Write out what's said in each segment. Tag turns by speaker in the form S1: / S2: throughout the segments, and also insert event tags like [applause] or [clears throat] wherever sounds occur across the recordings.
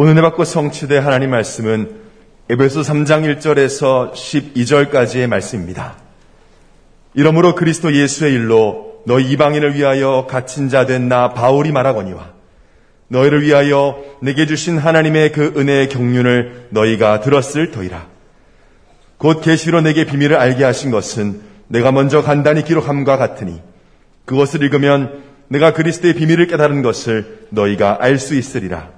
S1: 오늘 내 받고 성취될 하나님 말씀은 에베소 3장 1절에서 12절까지의 말씀입니다. 이러므로 그리스도 예수의 일로 너희 이방인을 위하여 갇힌 자 된 나 바울이 말하거니와 너희를 위하여 내게 주신 하나님의 그 은혜의 경륜을 너희가 들었을 터이라. 곧 계시로 내게 비밀을 알게 하신 것은 내가 먼저 간단히 기록함과 같으니 그것을 읽으면 내가 그리스도의 비밀을 깨달은 것을 너희가 알 수 있으리라.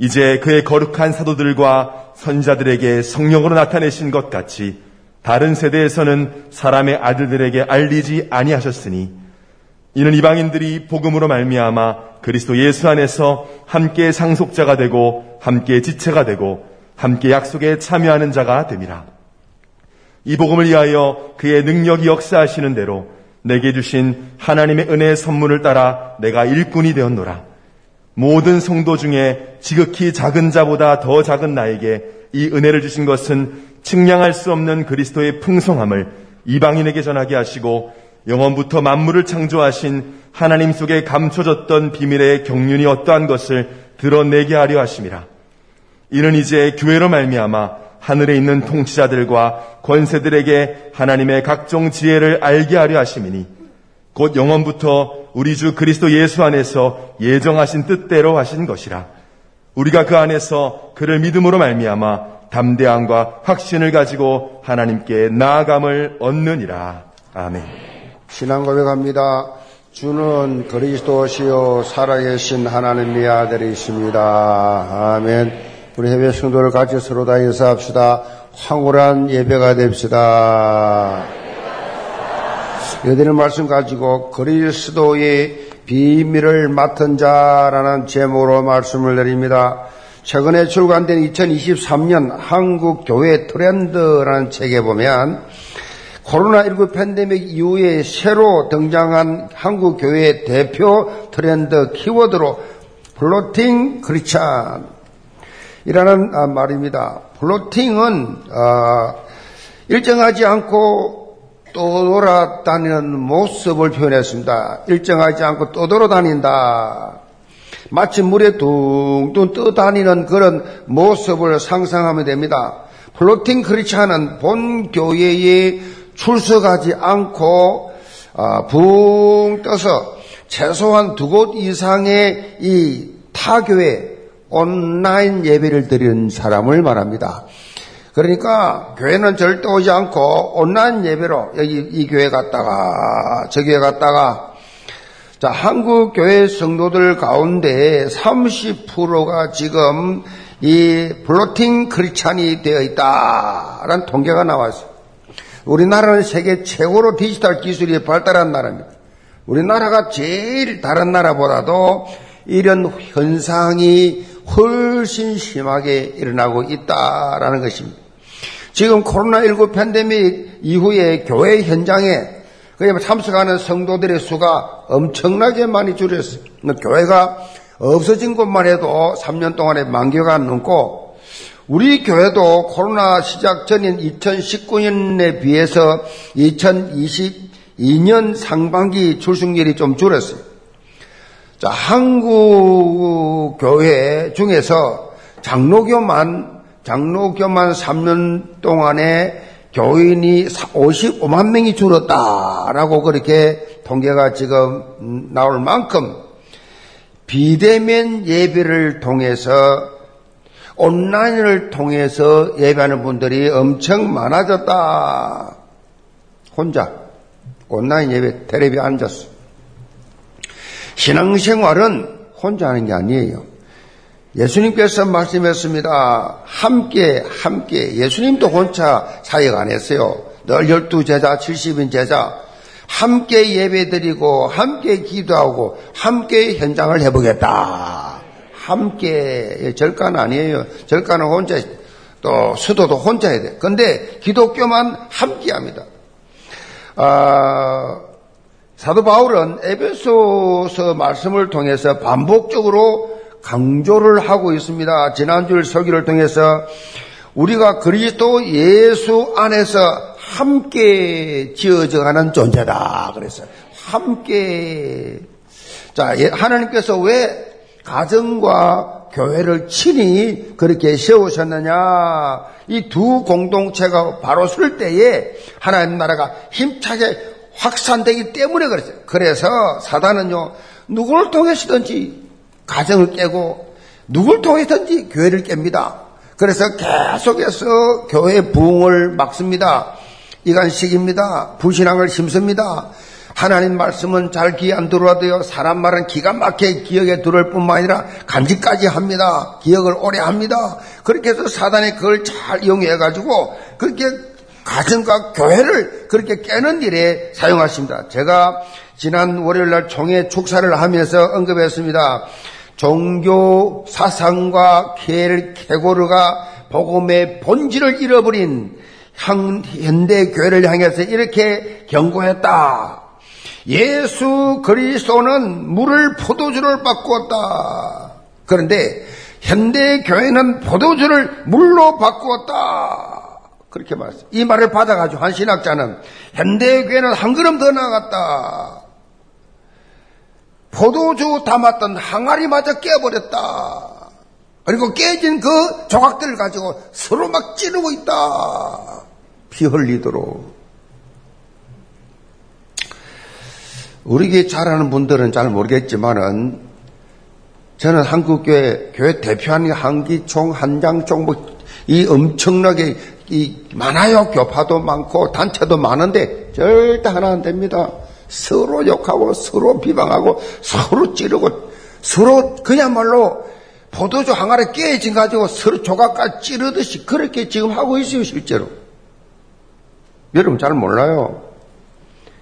S1: 이제 그의 거룩한 사도들과 선자들에게 성령으로 나타내신 것 같이 다른 세대에서는 사람의 아들들에게 알리지 아니하셨으니 이는 이방인들이 복음으로 말미암아 그리스도 예수 안에서 함께 상속자가 되고 함께 지체가 되고 함께 약속에 참여하는 자가 됨이라. 이 복음을 위하여 그의 능력이 역사하시는 대로 내게 주신 하나님의 은혜의 선물을 따라 내가 일꾼이 되었노라. 모든 성도 중에 지극히 작은 자보다 더 작은 나에게 이 은혜를 주신 것은 측량할 수 없는 그리스도의 풍성함을 이방인에게 전하게 하시고 영원부터 만물을 창조하신 하나님 속에 감춰졌던 비밀의 경륜이 어떠한 것을 드러내게 하려 하심이라. 이는 이제 교회로 말미암아 하늘에 있는 통치자들과 권세들에게 하나님의 각종 지혜를 알게 하려 하심이니 곧 영원부터 우리 주 그리스도 예수 안에서 예정하신 뜻대로 하신 것이라. 우리가 그 안에서 그를 믿음으로 말미암아 담대함과 확신을 가지고 하나님께 나아감을 얻느니라. 아멘.
S2: 신앙 고백합니다. 주는 그리스도시요 살아계신 하나님의 아들이십니다. 아멘. 우리 해외 성도를 같이 서로 다 인사합시다. 황홀한 예배가 됩시다. 여드는 말씀 가지고 그리스도의 비밀을 맡은 자라는 제목으로 말씀을 드립니다. 최근에 출간된 2023년 한국 교회 트렌드라는 책에 보면 코로나19 팬데믹 이후에 새로 등장한 한국 교회의 대표 트렌드 키워드로 floating Christian 이라는 아, 말입니다. floating은 아, 일정하지 않고 떠돌아다니는 모습을 표현했습니다. 일정하지 않고 떠돌아다닌다. 마치 물에 둥둥 떠다니는 그런 모습을 상상하면 됩니다. 플로팅 크리스찬은 본 교회에 출석하지 않고 아, 붕 떠서 최소한 두 곳 이상의 이 타교회 온라인 예배를 드리는 사람을 말합니다. 그러니까 교회는 절대 오지 않고 온라인 예배로 여기 이 교회 갔다가 저 교회 갔다가 자 한국 교회 성도들 가운데 30%가 지금 이 플로팅 크리찬이 되어 있다라는 통계가 나왔어요. 우리나라는 세계 최고로 디지털 기술이 발달한 나라입니다. 우리나라가 제일 다른 나라보다도 이런 현상이 훨씬 심하게 일어나고 있다라는 것입니다. 지금 코로나19 팬데믹 이후에 교회 현장에 참석하는 성도들의 수가 엄청나게 많이 줄었어요. 교회가 없어진 것만 해도 3년 동안에 만 개가 넘고 우리 교회도 코로나 시작 전인 2019년에 비해서 2022년 상반기 출석률이 좀 줄었어요. 자, 한국 교회 중에서 장로교만, 장로교만 3년 동안에 교인이 55만 명이 줄었다라고 그렇게 통계가 지금 나올 만큼 비대면 예배를 통해서 온라인을 통해서 예배하는 분들이 엄청 많아졌다. 혼자 온라인 예배 테레비 앉았어. 신앙생활은 혼자 하는 게 아니에요. 예수님께서 말씀했습니다. 함께, 함께. 예수님도 혼자 사역 안 했어요. 늘 열두 제자, 70인 제자. 함께 예배 드리고, 함께 기도하고, 함께 현장을 해보겠다. 함께. 절간 아니에요. 절간은 혼자, 또 수도도 혼자 해야 돼. 근데 기독교만 함께 합니다. 아, 사도 바울은 에베소서 말씀을 통해서 반복적으로 강조를 하고 있습니다. 지난주 설교를 통해서 우리가 그리스도 예수 안에서 함께 지어져 가는 존재다. 그래서 함께 자 예, 하나님께서 왜 가정과 교회를 친히 그렇게 세우셨느냐? 이 두 공동체가 바로 설 때에 하나님 나라가 힘차게 확산되기 때문에 그랬어요. 그래서 사단은요, 누구를 통해서든지 가정을 깨고 누구를 통해서든지 교회를 깹니다. 그래서 계속해서 교회 부흥을 막습니다. 이간식입니다. 불신앙을 심습니다. 하나님 말씀은 잘 귀에 안 들어와도요, 사람 말은 기가 막히게 기억에 들어올 뿐만 아니라 간직까지 합니다. 기억을 오래 합니다. 그렇게 해서 사단이 그걸 잘 이용해가지고, 그렇게 가정과 교회를 그렇게 깨는 일에 사용하십니다. 제가 지난 월요일 날 총회 축사를 하면서 언급했습니다. 종교 사상과 케르케고르가 복음의 본질을 잃어버린 현대 교회를 향해서 이렇게 경고했다. 예수 그리스도는 물을 포도주를 바꾸었다. 그런데 현대 교회는 포도주를 물로 바꾸었다. 그렇게 말했어요. 이 말을 받아가지고 한 신학자는 현대 교회는 한 걸음 더 나아갔다. 포도주 담았던 항아리마저 깨버렸다. 그리고 깨진 그 조각들을 가지고 서로 막 찌르고 있다. 피 흘리도록. 우리 교회 잘하는 분들은 잘 모르겠지만은 저는 한국교회 교회 대표하는 한기총, 한장총, 뭐, 이 엄청나게 이 많아요. 교파도 많고 단체도 많은데 절대 하나 안 됩니다. 서로 욕하고 서로 비방하고 서로 찌르고 서로 그야말로 포도주 항아리 깨진 가지고 서로 조각까지 찌르듯이 그렇게 지금 하고 있어요 실제로. 여러분 잘 몰라요.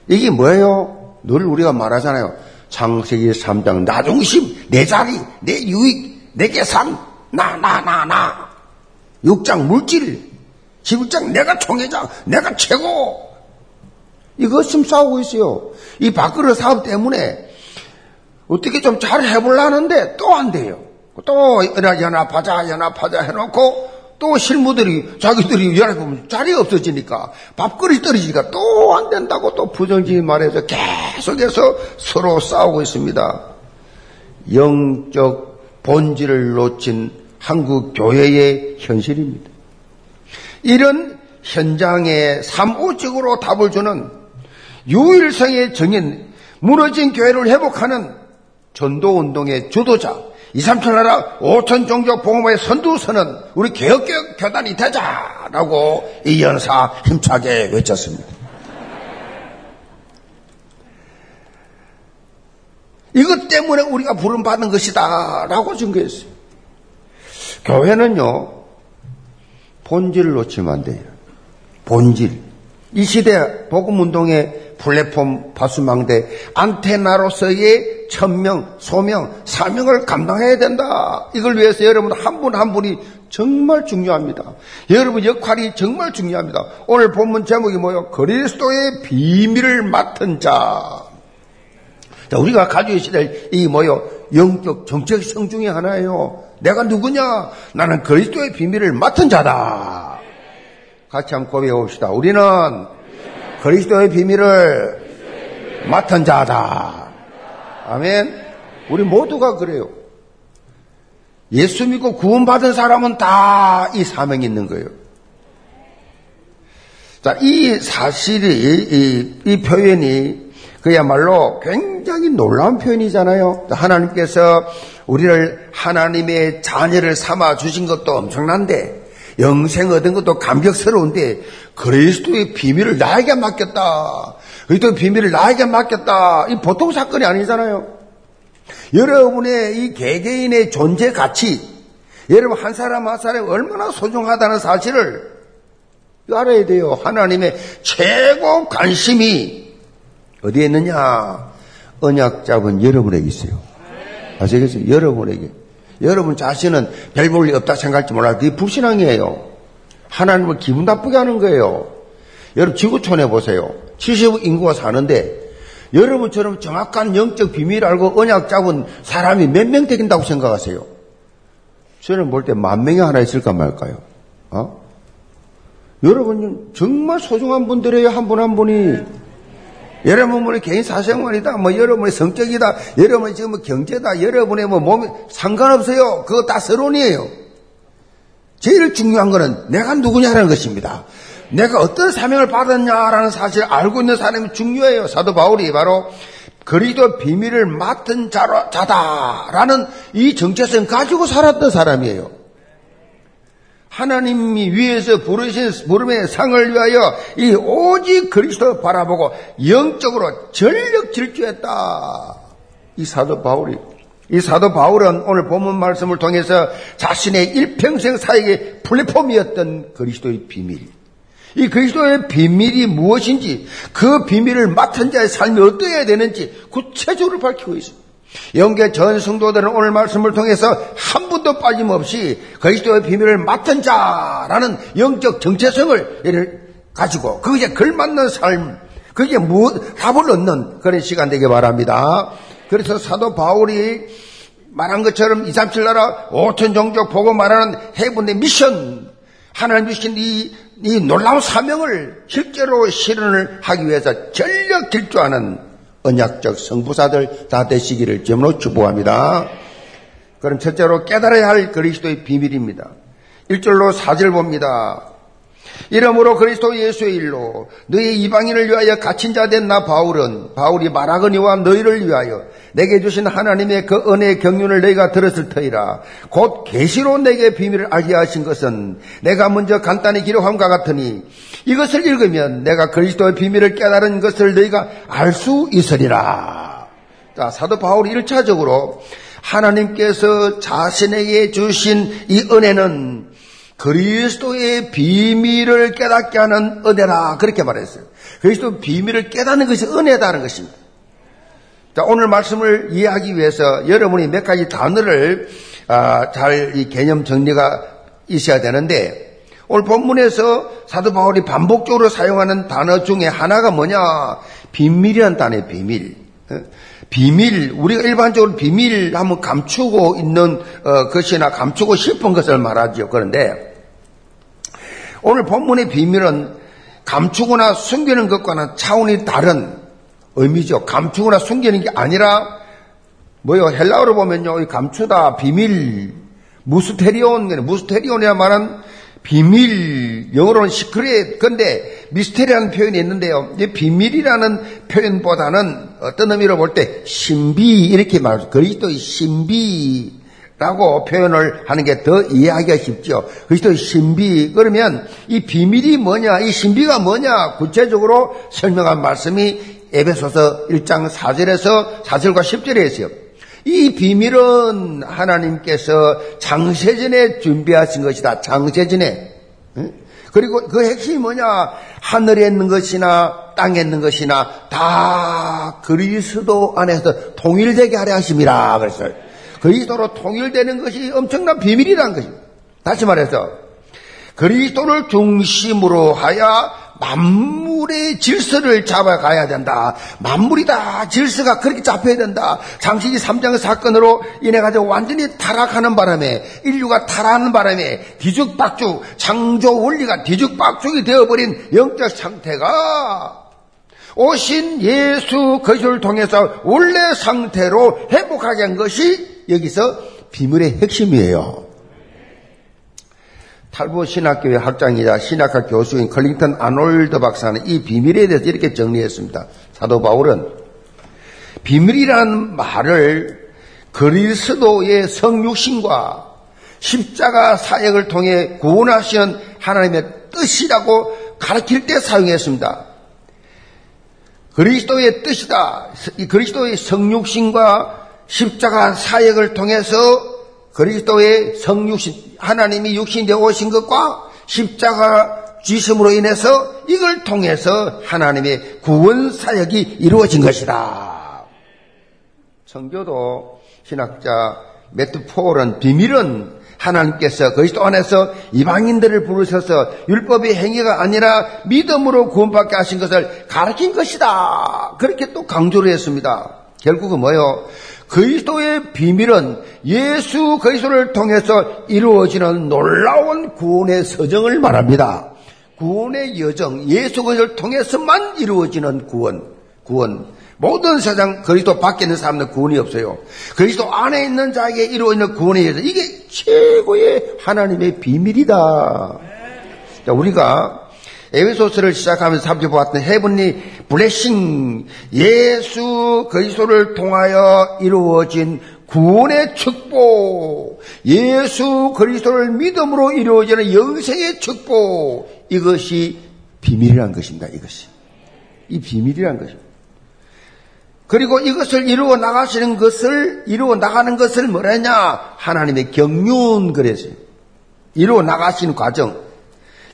S2: 이게 뭐예요? 늘 우리가 말하잖아요. 창세기 3장 나 중심, 내 자리, 내 유익, 내 계산, 나, 나, 나, 나. 6장 물질, 11장 내가 총회장, 내가 최고. 이거 지금 싸우고 있어요. 이 밥그릇 사업 때문에 어떻게 좀 잘 해보려는데 또 안 돼요. 또 연합하자, 연합하자 해놓고 또 실무들이 자기들이 연합하면 자리 없어지니까 밥그릇이 떨어지니까 또 안 된다고 또 부정적인 말해서 계속해서 서로 싸우고 있습니다. 영적 본질을 놓친 한국 교회의 현실입니다. 이런 현장에 삼오적으로 답을 주는 유일성의 정인 무너진 교회를 회복하는 전도운동의 주도자 2, 3천 나라 5천 종족 복음의 선두선은 우리 개혁교육 교단이 되자라고 이 연사 힘차게 외쳤습니다. 이것 때문에 우리가 부름받은 것이다 라고 증거했어요. 교회는요, 본질을 놓치면 안 돼요. 본질. 이 시대 복음운동의 플랫폼 바수망대 안테나로서의 천명, 소명, 사명을 감당해야 된다. 이걸 위해서 여러분 한 분한 한 분이 정말 중요합니다. 여러분 역할이 정말 중요합니다. 오늘 본문 제목이 뭐요? 그리스도의 비밀을 맡은 자. 자, 우리가 가지고 있어야 이 뭐요? 영적 정체성 중의 하나예요. 내가 누구냐? 나는 그리스도의 비밀을 맡은 자다. 같이 한번 고백해 봅시다. 우리는 그리스도의 비밀을 맡은 자다. 아멘. 우리 모두가 그래요. 예수 믿고 구원받은 사람은 다 이 사명이 있는 거예요. 자, 이 사실이, 이, 이 표현이 그야말로 굉장히 놀라운 표현이잖아요. 하나님께서 우리를 하나님의 자녀를 삼아 주신 것도 엄청난데, 영생 얻은 것도 감격스러운데, 그리스도의 비밀을 나에게 맡겼다. 그리스도의 비밀을 나에게 맡겼다. 이 보통 사건이 아니잖아요. 여러분의 이 개개인의 존재 가치, 여러분 한 사람 한 사람이 얼마나 소중하다는 사실을 알아야 돼요. 하나님의 최고 관심이 어디에 있느냐? 언약 잡은 여러분에게 있어요. 아시겠어요? 여러분에게. 여러분 자신은 별 볼일 없다 생각할지 몰라도 그게 불신앙이에요. 하나님을 기분 나쁘게 하는 거예요. 여러분 지구촌에 보세요. 70억 인구가 사는데 여러분처럼 정확한 영적 비밀 알고 언약 잡은 사람이 몇 명 되긴다고 생각하세요? 저는 볼 때 만 명이 하나 있을까 말까요? 어? 여러분 정말 소중한 분들이에요 한 분한 한 분이 여러분의 개인 사생활이다, 뭐 여러분의 성격이다, 여러분의 지금 뭐 경제다, 여러분의 뭐 몸이 상관없어요. 그거 다 서론이에요. 제일 중요한 거는 내가 누구냐라는 것입니다. 내가 어떤 사명을 받았냐라는 사실을 알고 있는 사람이 중요해요. 사도 바울이 바로 그리스도 비밀을 맡은 자라, 자다라는 이 정체성 가지고 살았던 사람이에요. 하나님이 위에서 부르신 부름의 상을 위하여 이 오직 그리스도 바라보고 영적으로 전력 질주했다. 이 사도 바울이 이 사도 바울은 오늘 본문 말씀을 통해서 자신의 일평생 사역의 플랫폼이었던 그리스도의 비밀. 이 그리스도의 비밀이 무엇인지 그 비밀을 맡은 자의 삶이 어떠해야 되는지 구체적으로 밝히고 있습니다. 영계 전 성도들은 오늘 말씀을 통해서 한 분도 빠짐없이 그리스도의 비밀을 맡은 자라는 영적 정체성을 가지고 그것에 걸맞는 삶, 그게 무, 답을 얻는 그런 시간 되길 바랍니다. 그래서 사도 바울이 말한 것처럼 2, 3, 7 나라 5천 종족 보고 말하는 해분의 미션, 하나님 주신 이, 이 놀라운 사명을 실제로 실현을 하기 위해서 전력 질주하는 언약적 성부사들 다 되시기를 점으로 축복합니다. 그럼 첫째로 깨달아야 할 그리스도의 비밀입니다. 1절로 4절 봅니다. 이러므로 그리스도 예수의 일로 너희 이방인을 위하여 갇힌 자 된 나 바울은 바울이 말하거니와 너희를 위하여 내게 주신 하나님의 그 은혜의 경륜을 너희가 들었을 터이라 곧 계시로 내게 비밀을 알게 하신 것은 내가 먼저 간단히 기록함과 같으니 이것을 읽으면 내가 그리스도의 비밀을 깨달은 것을 너희가 알 수 있으리라. 자, 사도 바울이 1차적으로 하나님께서 자신에게 주신 이 은혜는 그리스도의 비밀을 깨닫게 하는 은혜라 그렇게 말했어요. 그리스도 비밀을 깨닫는 것이 은혜다는 것입니다. 자, 오늘 말씀을 이해하기 위해서 여러분이 몇 가지 단어를 아, 잘이 개념 정리가 있어야 되는데 오늘 본문에서 사도 바울이 반복적으로 사용하는 단어 중에 하나가 뭐냐? 비밀이란 단어의 비밀. 어? 비밀, 우리가 일반적으로 비밀 하면 감추고 있는 어, 것이나 감추고 싶은 것을 말하죠. 그런데 오늘 본문의 비밀은 감추거나 숨기는 것과는 차원이 다른 의미죠. 감추거나 숨기는 게 아니라 뭐요? 헬라어로 보면요, 감추다, 비밀, 무스테리온, 무스테리온이야 말한 비밀, 영어로는 시크릿. 근데 미스테리라는 표현이 있는데요. 이 비밀이라는 표현보다는 어떤 의미로 볼 때 신비 이렇게 말하죠. 그리스도의 신비 라고 표현을 하는 게 더 이해하기가 쉽죠. 그리스도의 신비. 그러면 이 비밀이 뭐냐, 이 신비가 뭐냐, 구체적으로 설명한 말씀이 에베소서 1장 4절에서 4절과 10절에 있어요. 이 비밀은 하나님께서 장세전에 준비하신 것이다. 장세전에. 그리고 그 핵심이 뭐냐? 하늘에 있는 것이나 땅에 있는 것이나 다 그리스도 안에서 통일되게 하려 하심이라 그랬어요. 그리스도로 통일되는 것이 엄청난 비밀이라는 것입니다. 다시 말해서 그리스도를 중심으로 하여 만물의 질서를 잡아가야 된다. 만물이 다 질서가 그렇게 잡혀야 된다. 장시기 3장 사건으로 인해 가지고 완전히 타락하는 바람에 인류가 타락하는 바람에 뒤죽박죽 창조 원리가 뒤죽박죽이 되어버린 영적 상태가 오신 예수 그리스도를 통해서 원래 상태로 회복하게 한 것이 여기서 비밀의 핵심이에요. 탈보 신학교의 학장이자 신학학 교수인 클링턴 아놀드 박사는 이 비밀에 대해서 이렇게 정리했습니다. 사도 바울은 비밀이라는 말을 그리스도의 성육신과 십자가 사역을 통해 구원하시는 하나님의 뜻이라고 가르칠 때 사용했습니다. 그리스도의 뜻이다. 그리스도의 성육신과 십자가 사역을 통해서 그리스도의 성육신, 하나님이 육신 되어 오신 것과 십자가 주심으로 인해서 이걸 통해서 하나님의 구원 사역이 이루어진 것이다. 성교도 신학자 매트 포울은 비밀은 하나님께서 그리스도 안에서 이방인들을 부르셔서 율법의 행위가 아니라 믿음으로 구원받게 하신 것을 가르친 것이다. 그렇게 또 강조를 했습니다. 결국은 뭐요? 그리스도의 비밀은 예수 그리스도를 통해서 이루어지는 놀라운 구원의 서정을 말합니다. 구원의 여정, 예수 그리스도를 통해서만 이루어지는 구원. 구원. 모든 세상 그리스도 밖에 있는 사람들 구원이 없어요. 그리스도 안에 있는 자에게 이루어지는 구원에 의해서 이게 최고의 하나님의 비밀이다. 자, 우리가 에베소스를 시작하면서 살펴보았던 헤븐리 블레싱 예수 그리스도를 통하여 이루어진 구원의 축복, 예수 그리스도를 믿음으로 이루어지는 영생의 축복, 이것이 비밀이란 것입니다. 이것이. 이 비밀이란 것입니다. 그리고 이것을 이루어 나가시는 것을, 이루어 나가는 것을 뭐라냐? 하나님의 경륜 그랬어요. 이루어 나가시는 과정.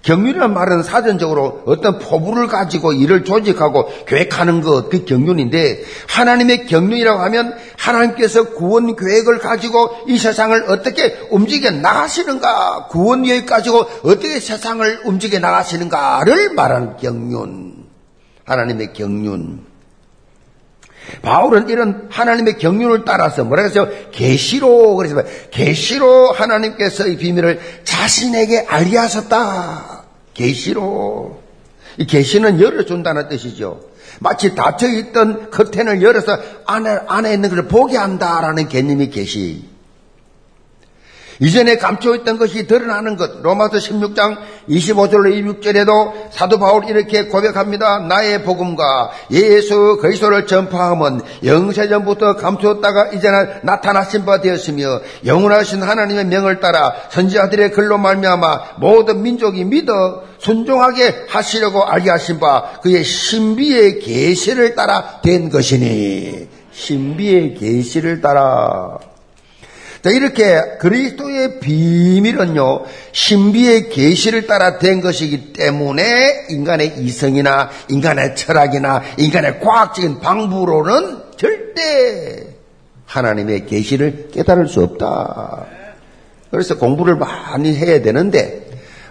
S2: 경륜이란 말은 사전적으로 어떤 포부를 가지고 일을 조직하고 계획하는 것, 그 경륜인데, 하나님의 경륜이라고 하면 하나님께서 구원 계획을 가지고 이 세상을 어떻게 움직여 나가시는가, 구원 계획 가지고 어떻게 세상을 움직여 나가시는가를 말하는 경륜. 하나님의 경륜. 바울은 이런 하나님의 경륜을 따라서 뭐라 그랬어요? 계시로 그래서 계시로 하나님께서 이 비밀을 자신에게 알게 하셨다. 계시로. 이 계시는 열어 준다는 뜻이죠. 마치 닫혀 있던 커튼을 열어서 안에 안에 있는 것을 보게 한다라는 개념이 계시. 이전에 감춰있던 것이 드러나는 것. 로마서 16장 25절로 26절에도 사도 바울이 이렇게 고백합니다. 나의 복음과 예수 그리스도를 전파함은 영세전부터 감추었다가 이제는 나타나신 바 되었으며 영원하신 하나님의 명을 따라 선지자들의 글로 말미암아 모든 민족이 믿어 순종하게 하시려고 알게 하신 바 그의 신비의 계시를 따라 된 것이니 신비의 계시를 따라 자, 이렇게 그리스도의 비밀은요, 신비의 계시를 따라 된 것이기 때문에 인간의 이성이나 인간의 철학이나 인간의 과학적인 방법으로는 절대 하나님의 계시를 깨달을 수 없다. 그래서 공부를 많이 해야 되는데,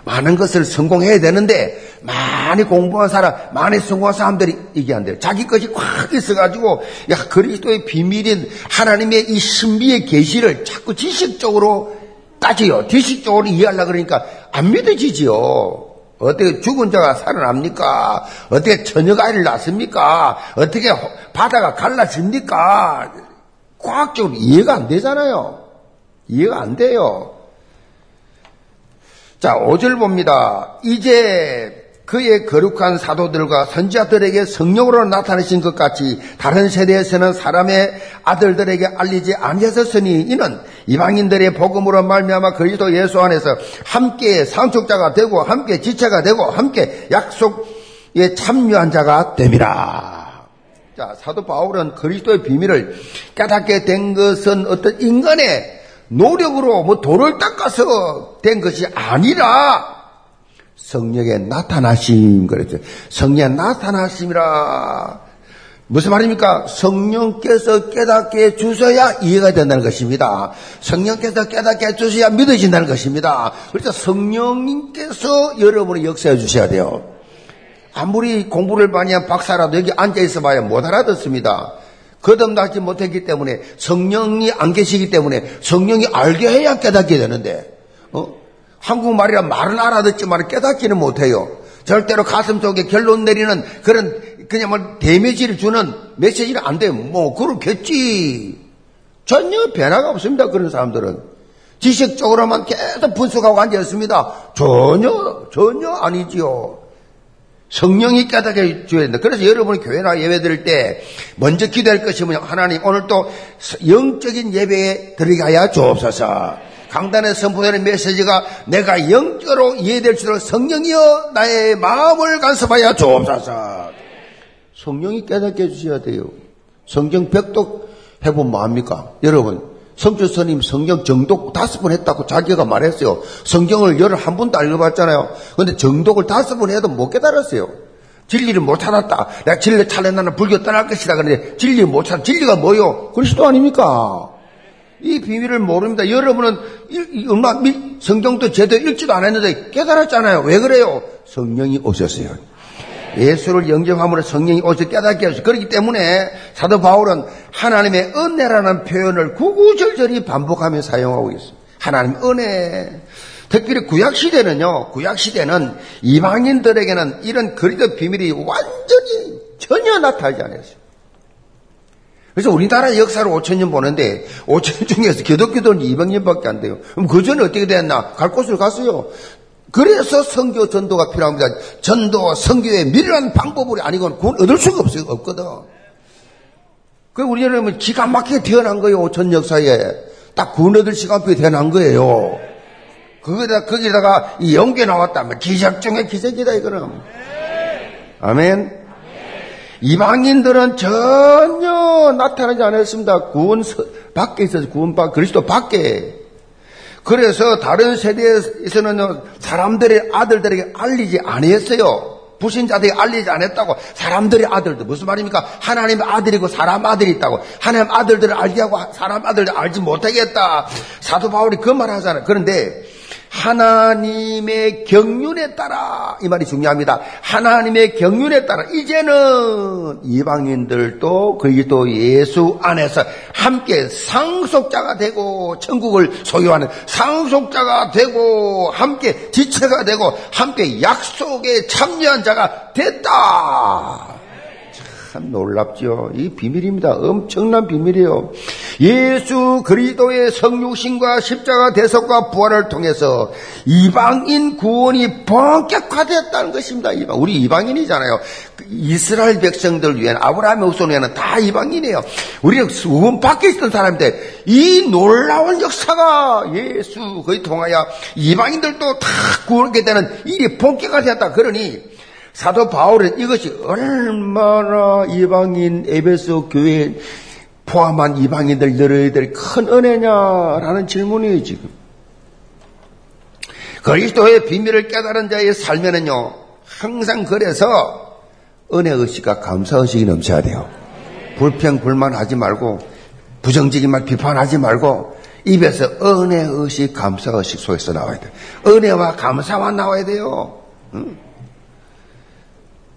S2: 많은 것을 성공해야 되는데 많이 공부한 사람, 많이 성공한 사람들이 돼요. 자기 것이 꽉 있어가지고 야 그리스도의 비밀인 하나님의 이 신비의 계시를 자꾸 지식적으로 따져요. 지식적으로 이해하려 그러니까 안 믿어지지요. 어떻게 죽은 자가 살아납니까? 어떻게 처녀가 아이를 낳습니까? 어떻게 바다가 갈라집니까? 과학적으로 이해가 안 되잖아요. 이해가 안 돼요. 자, 5절 봅니다. 이제 그의 거룩한 사도들과 선지자들에게 성령으로 나타내신 것 같이 다른 세대에서는 사람의 아들들에게 알리지 아니하셨으니 이는 이방인들의 복음으로 말미암아 그리스도 예수 안에서 함께 상속자가 되고 함께 지체가 되고 함께 약속에 참여한 자가 됨이라. 자, 사도 바울은 그리스도의 비밀을 깨닫게 된 것은 어떤 인간의 노력으로 뭐 돌을 닦아서 된 것이 아니라 성령의 나타나심 그랬죠. 성령의 나타나심이라 무슨 말입니까? 성령께서 깨닫게 주셔야 이해가 된다는 것입니다. 성령께서 깨닫게 주셔야 믿어진다는 것입니다. 그래서 성령님께서 여러분의 역사해 주셔야 돼요. 아무리 공부를 많이 한 박사라도 여기 앉아 있어 봐야 못 알아듣습니다. 거듭나지 못했기 때문에 성령이 안 계시기 때문에 성령이 알게 해야 깨닫게 되는데 어? 한국말이라 말은 알아듣지만 깨닫지는 못해요. 절대로 가슴 속에 결론 내리는 그런 그냥 뭐 데미지를 주는 메시지는 안 돼요. 뭐 그렇겠지. 전혀 변화가 없습니다. 그런 사람들은 지식적으로만 계속 분석하고 앉아 있습니다. 전혀 전혀 아니지요. 성령이 깨닫게 줘야 된다. 그래서 여러분이 교회나 예배 드릴 때 먼저 기도할 것이 뭐냐. 하나님 오늘 또 영적인 예배에 하여 주옵소서. 강단에 선포되는 메시지가 내가 영적으로 이해될 수 있도록 성령이여 나의 마음을 간섭하여 주옵소서. 성령이 깨닫게 해주셔야 돼요. 성경 백독 해보면 뭐합니까? 여러분 성주 스님 성경 정독 다섯 번 했다고 자기가 말했어요. 성경을 열을 한 번도 안 읽어봤잖아요. 근데 정독을 다섯 번 해도 못 깨달았어요. 진리를 못 찾았다. 내가 진리를 찾는 나는 불교 떠날 것이다. 그런데 진리 못 찾, 진리가 뭐요? 그리스도 아닙니까? 이 비밀을 모릅니다. 여러분은 얼마 성경도 제대로 읽지도 않았는데 깨달았잖아요. 왜 그래요? 성령이 오셨어요. 예수를 영접함으로 성령이 오셔 깨닫게 하셨어. 그렇기 때문에 사도 바울은 하나님의 은혜라는 표현을 구구절절히 반복하며 사용하고 있습니다. 하나님 은혜. 특별히 구약시대는요, 구약시대는 이방인들에게는 이런 그리도 비밀이 완전히 전혀 나타나지 않았어요. 그래서 우리나라 역사를 5천년 보는데 5천년 중에서 기독교도는 200년밖에 안 돼요. 그럼 그 전에 어떻게 됐나? 갈 곳을 갔어요. 그래서 성교 전도가 필요합니다. 전도, 성교의 미련한 방법으로 아니고는 그건 얻을 수가 없어요. 없거든. 그 우리는 기가 막히게 태어난 거예요. 5천 역사에. 딱 구원 얻을 시간표에 태어난 거예요. 거기다, 거기다가 이 연계 나왔다면 기적 중에 기적이다, 이거는. 아멘. 이방인들은 전혀 나타나지 않았습니다. 구원 밖에 있어서 구원 밖, 그리스도 밖에. 그래서 다른 세대에서는 사람들의 아들들에게 알리지 않았어요. 부신자들이 알리지 않았다고 사람들의 아들들 무슨 말입니까? 하나님의 아들이고 사람 아들이 있다고 하나님 아들들을 알게 하고 사람 아들을 알지 못하겠다. 사도 바울이 그 말 하잖아요. 그런데 하나님의 경륜에 따라 이 말이 중요합니다. 하나님의 경륜에 따라 이제는 이방인들도 그리스도 예수 안에서 함께 상속자가 되고 천국을 소유하는 상속자가 되고 함께 지체가 되고 함께 약속에 참여한 자가 됐다. 참 놀랍죠. 이 비밀입니다. 엄청난 비밀이에요. 예수 그리스도의 성육신과 십자가 대속과 부활을 통해서 이방인 구원이 본격화됐다는 것입니다. 이방. 우리 이방인이잖아요. 이스라엘 백성들 위한 아브라함의 후손에는 다 이방인이에요. 우리는 구원 밖에 있던 사람인데 이 놀라운 역사가 예수 거의 통하여 이방인들도 다 구원하게 되는 일이 본격화됐다. 그러니 사도 바울은 이것이 얼마나 이방인 에베소 교회에 포함한 이방인들 너희들이 큰 은혜냐라는 질문이에요 지금. 그리스도의 비밀을 깨달은 자의 삶에는요 항상 그래서 은혜 의식과 감사 의식이 넘쳐야 돼요. 불평 불만하지 말고 부정적인 말 비판하지 말고 입에서 은혜 의식 감사 의식 속에서 나와야 돼요. 은혜와 감사만 나와야 돼요. 응?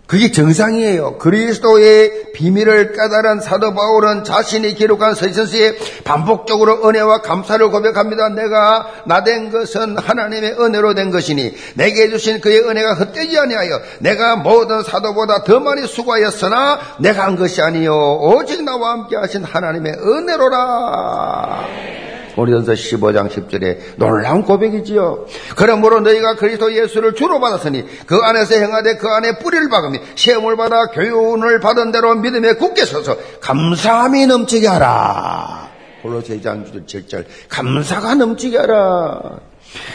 S2: 그게 정상이에요. 그리스도의 비밀을 깨달은 사도 바울은 자신이 기록한 서신서에 반복적으로 은혜와 감사를 고백합니다. 내가 나 된 것은 하나님의 은혜로 된 것이니 내게 주신 그의 은혜가 헛되지 아니하여 내가 모든 사도보다 더 많이 수고하였으나 내가 한 것이 아니요 오직 나와 함께 하신 하나님의 은혜로라. 고린도서 15장 10절에 놀라운 고백이지요. 그러므로 너희가 그리스도 예수를 주로 받았으니 그 안에서 행하되 그 안에 뿌리를 박으며 시험을 받아 교훈을 받은 대로 믿음에 굳게 서서 감사함이 넘치게 하라. 골로새 2장 7절 감사가 넘치게 하라.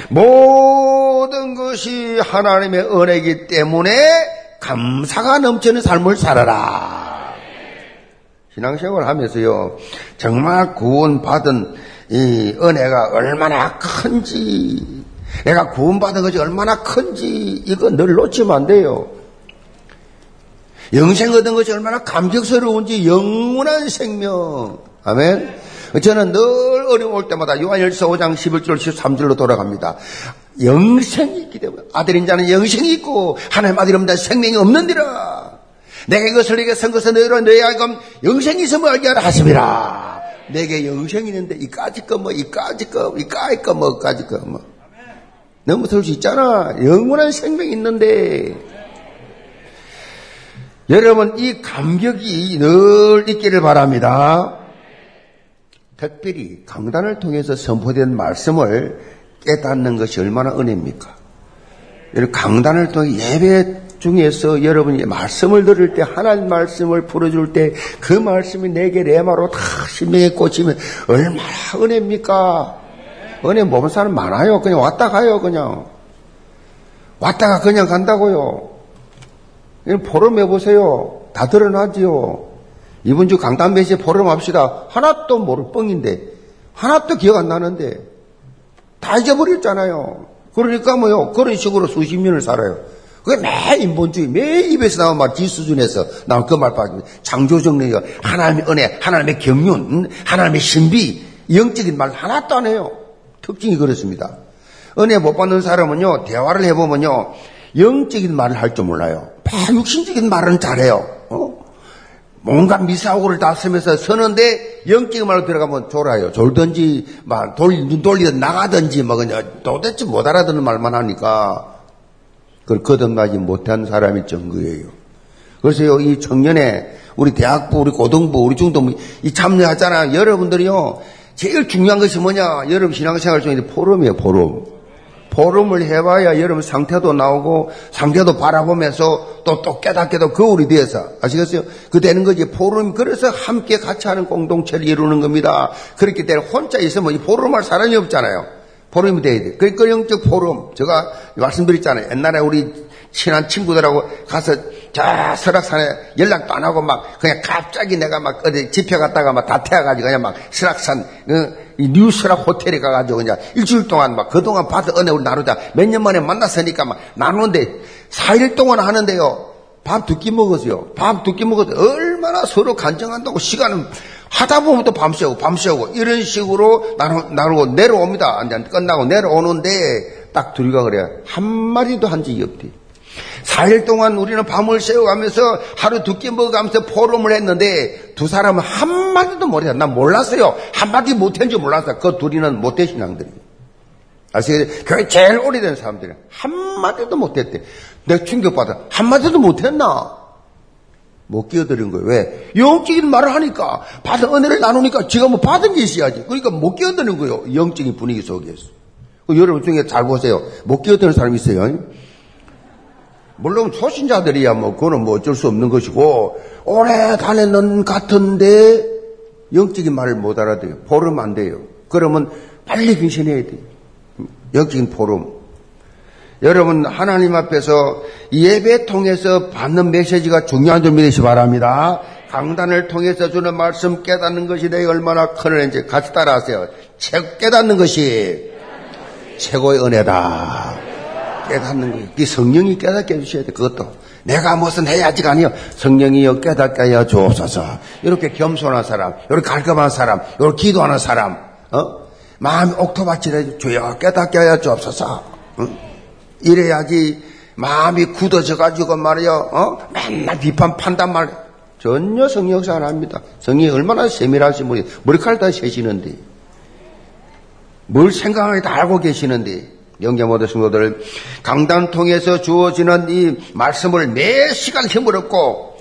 S2: 모든 것이 하나님의 은혜이기 때문에 감사가 넘치는 삶을 살아라. 신앙생활 하면서요, 정말 구원받은 이 은혜가 얼마나 큰지, 내가 구원받은 것이 얼마나 큰지, 이거 늘 놓치면 안 돼요. 영생 얻은 것이 얼마나 감격스러운지 영원한 생명. 아멘. 저는 늘 어려울 때마다 요한일서 5장 11절 13절로 돌아갑니다. 영생이 있기 때문에 아들인 자는 영생이 있고 하나님 아들 없는 자 생명이 없는디라. 내가 이것을 내게 선 것은 너희로 너희 알금 영생이 있음을 알게 하라 하십니다. 내게 영생이 있는데 이까지 거 뭐, 이까지 거, 이까지 거 뭐, 까지 거 뭐. 넘어설 수 있잖아. 영원한 생명이 있는데. 여러분, 이 감격이 늘 있기를 바랍니다. 특별히 강단을 통해서 선포된 말씀을 깨닫는 것이 얼마나 은혜입니까? 강단을 통해 예배 중에서 여러분이 말씀을 들을 때 하나님 말씀을 풀어줄 때 그 말씀이 내게 레마로 다 심령에 꽂히면 얼마나 은혜입니까? 은혜 모르는 사람 많아요. 그냥 왔다 가요. 그냥 왔다가 그냥 간다고요. 포럼 해보세요. 다 드러나지요. 이번 주 강단 메시지 포럼 합시다. 하나도 모를 뻥인데 하나도 기억 안 나는데 다 잊어버렸잖아요. 그러니까 뭐요. 그런 식으로 수십 년을 살아요. 그게 매 인본주의, 매 입에서 나온 말, 뒷수준에서 나온 그 말밖에 창조정리가 하나님의 은혜, 하나님의 경륜, 하나님의 신비, 영적인 말 하나도 안 해요. 특징이 그렇습니다. 은혜 못 받는 사람은요, 대화를 해보면요, 영적인 말을 할 줄 몰라요. 육신적인 말은 잘해요. 어? 뭔가 미사오고를 다 쓰면서 서는데 영적인 말로 들어가면 졸아요. 졸든지, 막, 돌, 눈 돌리든 나가든지, 뭐, 그냥 도대체 못 알아듣는 말만 하니까. 그걸 거듭나지 못한 사람이 증거예요. 그래서요, 이 청년회, 우리 대학부, 우리 고등부, 우리 중등부, 이 참여하잖아요. 여러분들이요, 제일 중요한 것이 뭐냐? 여러분 신앙생활 중에 포럼이에요, 포럼. 포럼을 해봐야 여러분 상태도 나오고 상태도 바라보면서 또, 또 깨닫게도 거울이 되어서 아시겠어요? 그 되는 거지. 포럼, 그래서 함께 같이 하는 공동체를 이루는 겁니다. 그렇기 때문에 혼자 있으면 이 포럼할 사람이 없잖아요. 포럼이 돼야 돼. 그러니까 영적 포럼. 제가 말씀드렸잖아요. 옛날에 우리 친한 친구들하고 가서 저 설악산에 연락도 안 하고 막 그냥 갑자기 내가 막 어디 집회 갔다가 막 다 태워가지고 그냥 막 설악산 그뉴 설악 호텔에 가가지고 그냥 일주일 동안 막 그동안 받은 은혜를 나누자 몇 년 만에 만났으니까 막 나누는데 4일 동안 하는데요. 밥 두 끼 먹었어요. 밥 두 끼 먹었어요. 얼마나 서로 간증한다고 시간은 하다 보면 또 밤새고 밤새고 이런 식으로 나누, 나누고 내려옵니다. 끝나고 내려오는데 딱 둘이가 그래요. 한 마디도 한 적이 없대. 4일 동안 우리는 밤을 새워가면서 하루 두 끼 먹어가면서 포럼을 했는데 두 사람은 한마디도 못했어. 난 몰랐어요. 한마디 못한 줄 몰랐어. 그 둘이는 못된 신앙들이에요. 아시겠어요? 교회 제일 오래된 사람들이 한마디도 못했대. 내가 충격받아. 한마디도 못했나? 못 끼어드린 거예요. 왜? 영적인 말을 하니까, 받은 은혜를 나누니까 지가 뭐 받은 게 있어야지. 그러니까 못 끼어드는 거예요. 영적인 분위기 속에서. 여러분 중에 잘 보세요. 못 끼어드는 사람 있어요. 물론 초신자들이야 뭐 그거는 뭐 어쩔 수 없는 것이고 오래 다녔는 같은데 영적인 말을 못 알아들어요. 포럼 안 돼요. 그러면 빨리 근신해야 돼요. 영적인 포럼. 여러분 하나님 앞에서 예배 통해서 받는 메시지가 중요한 점 믿으시 바랍니다. 강단을 통해서 주는 말씀 깨닫는 것이 내게 얼마나 큰 은혜인지 같이 따라하세요. 깨닫는 것이 최고의 은혜다. 깨닫는 거예요. 이 성령이 깨닫게 해주셔야 돼. 그것도. 내가 무슨 해야지가 아니요. 성령이여 깨닫게 하여 주옵소서. 이렇게 겸손한 사람, 이렇게 갈급한 사람, 이렇게 기도하는 사람, 어? 마음이 옥토밭이래 주여 깨닫게 하여 주옵소서. 어? 이래야지 마음이 굳어져가지고 말이요. 어? 맨날 비판 판단 말. 전혀 성령사 안 합니다. 성령이 얼마나 세밀하신 분이 머리카락 다 세시는데. 뭘 생각하는지 다 알고 계시는데. 영계 모든 성도들 강단 통해서 주어지는 이 말씀을 매 시간 힘을 얻고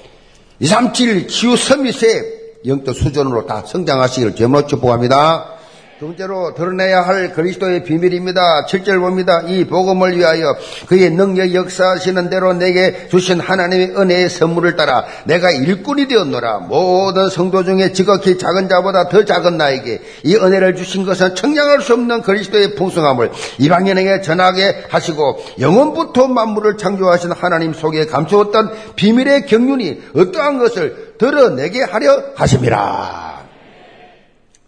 S2: 2, 3, 7 치유 서밋에 영적 수준으로 다 성장하시기를 제물로 축복합니다. 둘째로 드러내야 할 그리스도의 비밀입니다. 7절 봅니다. 이 복음을 위하여 그의 능력 역사하시는 대로 내게 주신 하나님의 은혜의 선물을 따라 내가 일꾼이 되었노라. 모든 성도 중에 지극히 작은 자보다 더 작은 나에게 이 은혜를 주신 것은 청량할 수 없는 그리스도의 풍성함을 이방인에게 전하게 하시고 영원부터 만물을 창조하신 하나님 속에 감추었던 비밀의 경륜이 어떠한 것을 드러내게 하려 하십니다.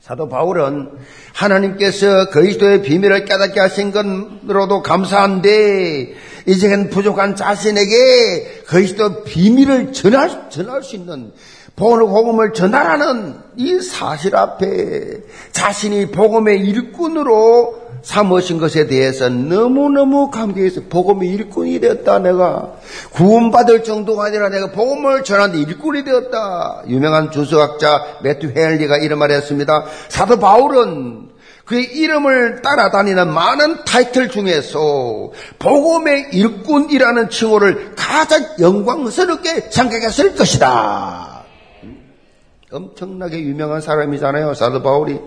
S2: 사도 바울은 하나님께서 그리스도의 비밀을 깨닫게 하신 것으로도 감사한데 이제는 부족한 자신에게 그리스도 비밀을 전할, 전할 수 있는 복음을, 전하라는 이 사실 앞에 자신이 복음의 일꾼으로 삼으신 것에 대해서 너무너무 감격해서 복음의 일꾼이 되었다 내가. 구원받을 정도가 아니라 내가 복음을 전하는 일꾼이 되었다. 유명한 주석학자 매튜 헤일리가 이런 말을 했습니다. 사도 바울은 그의 이름을 따라다니는 많은 타이틀 중에서 복음의 일꾼이라는 칭호를 가장 영광스럽게 생각했을 것이다. 엄청나게 유명한 사람이잖아요 사도 바울이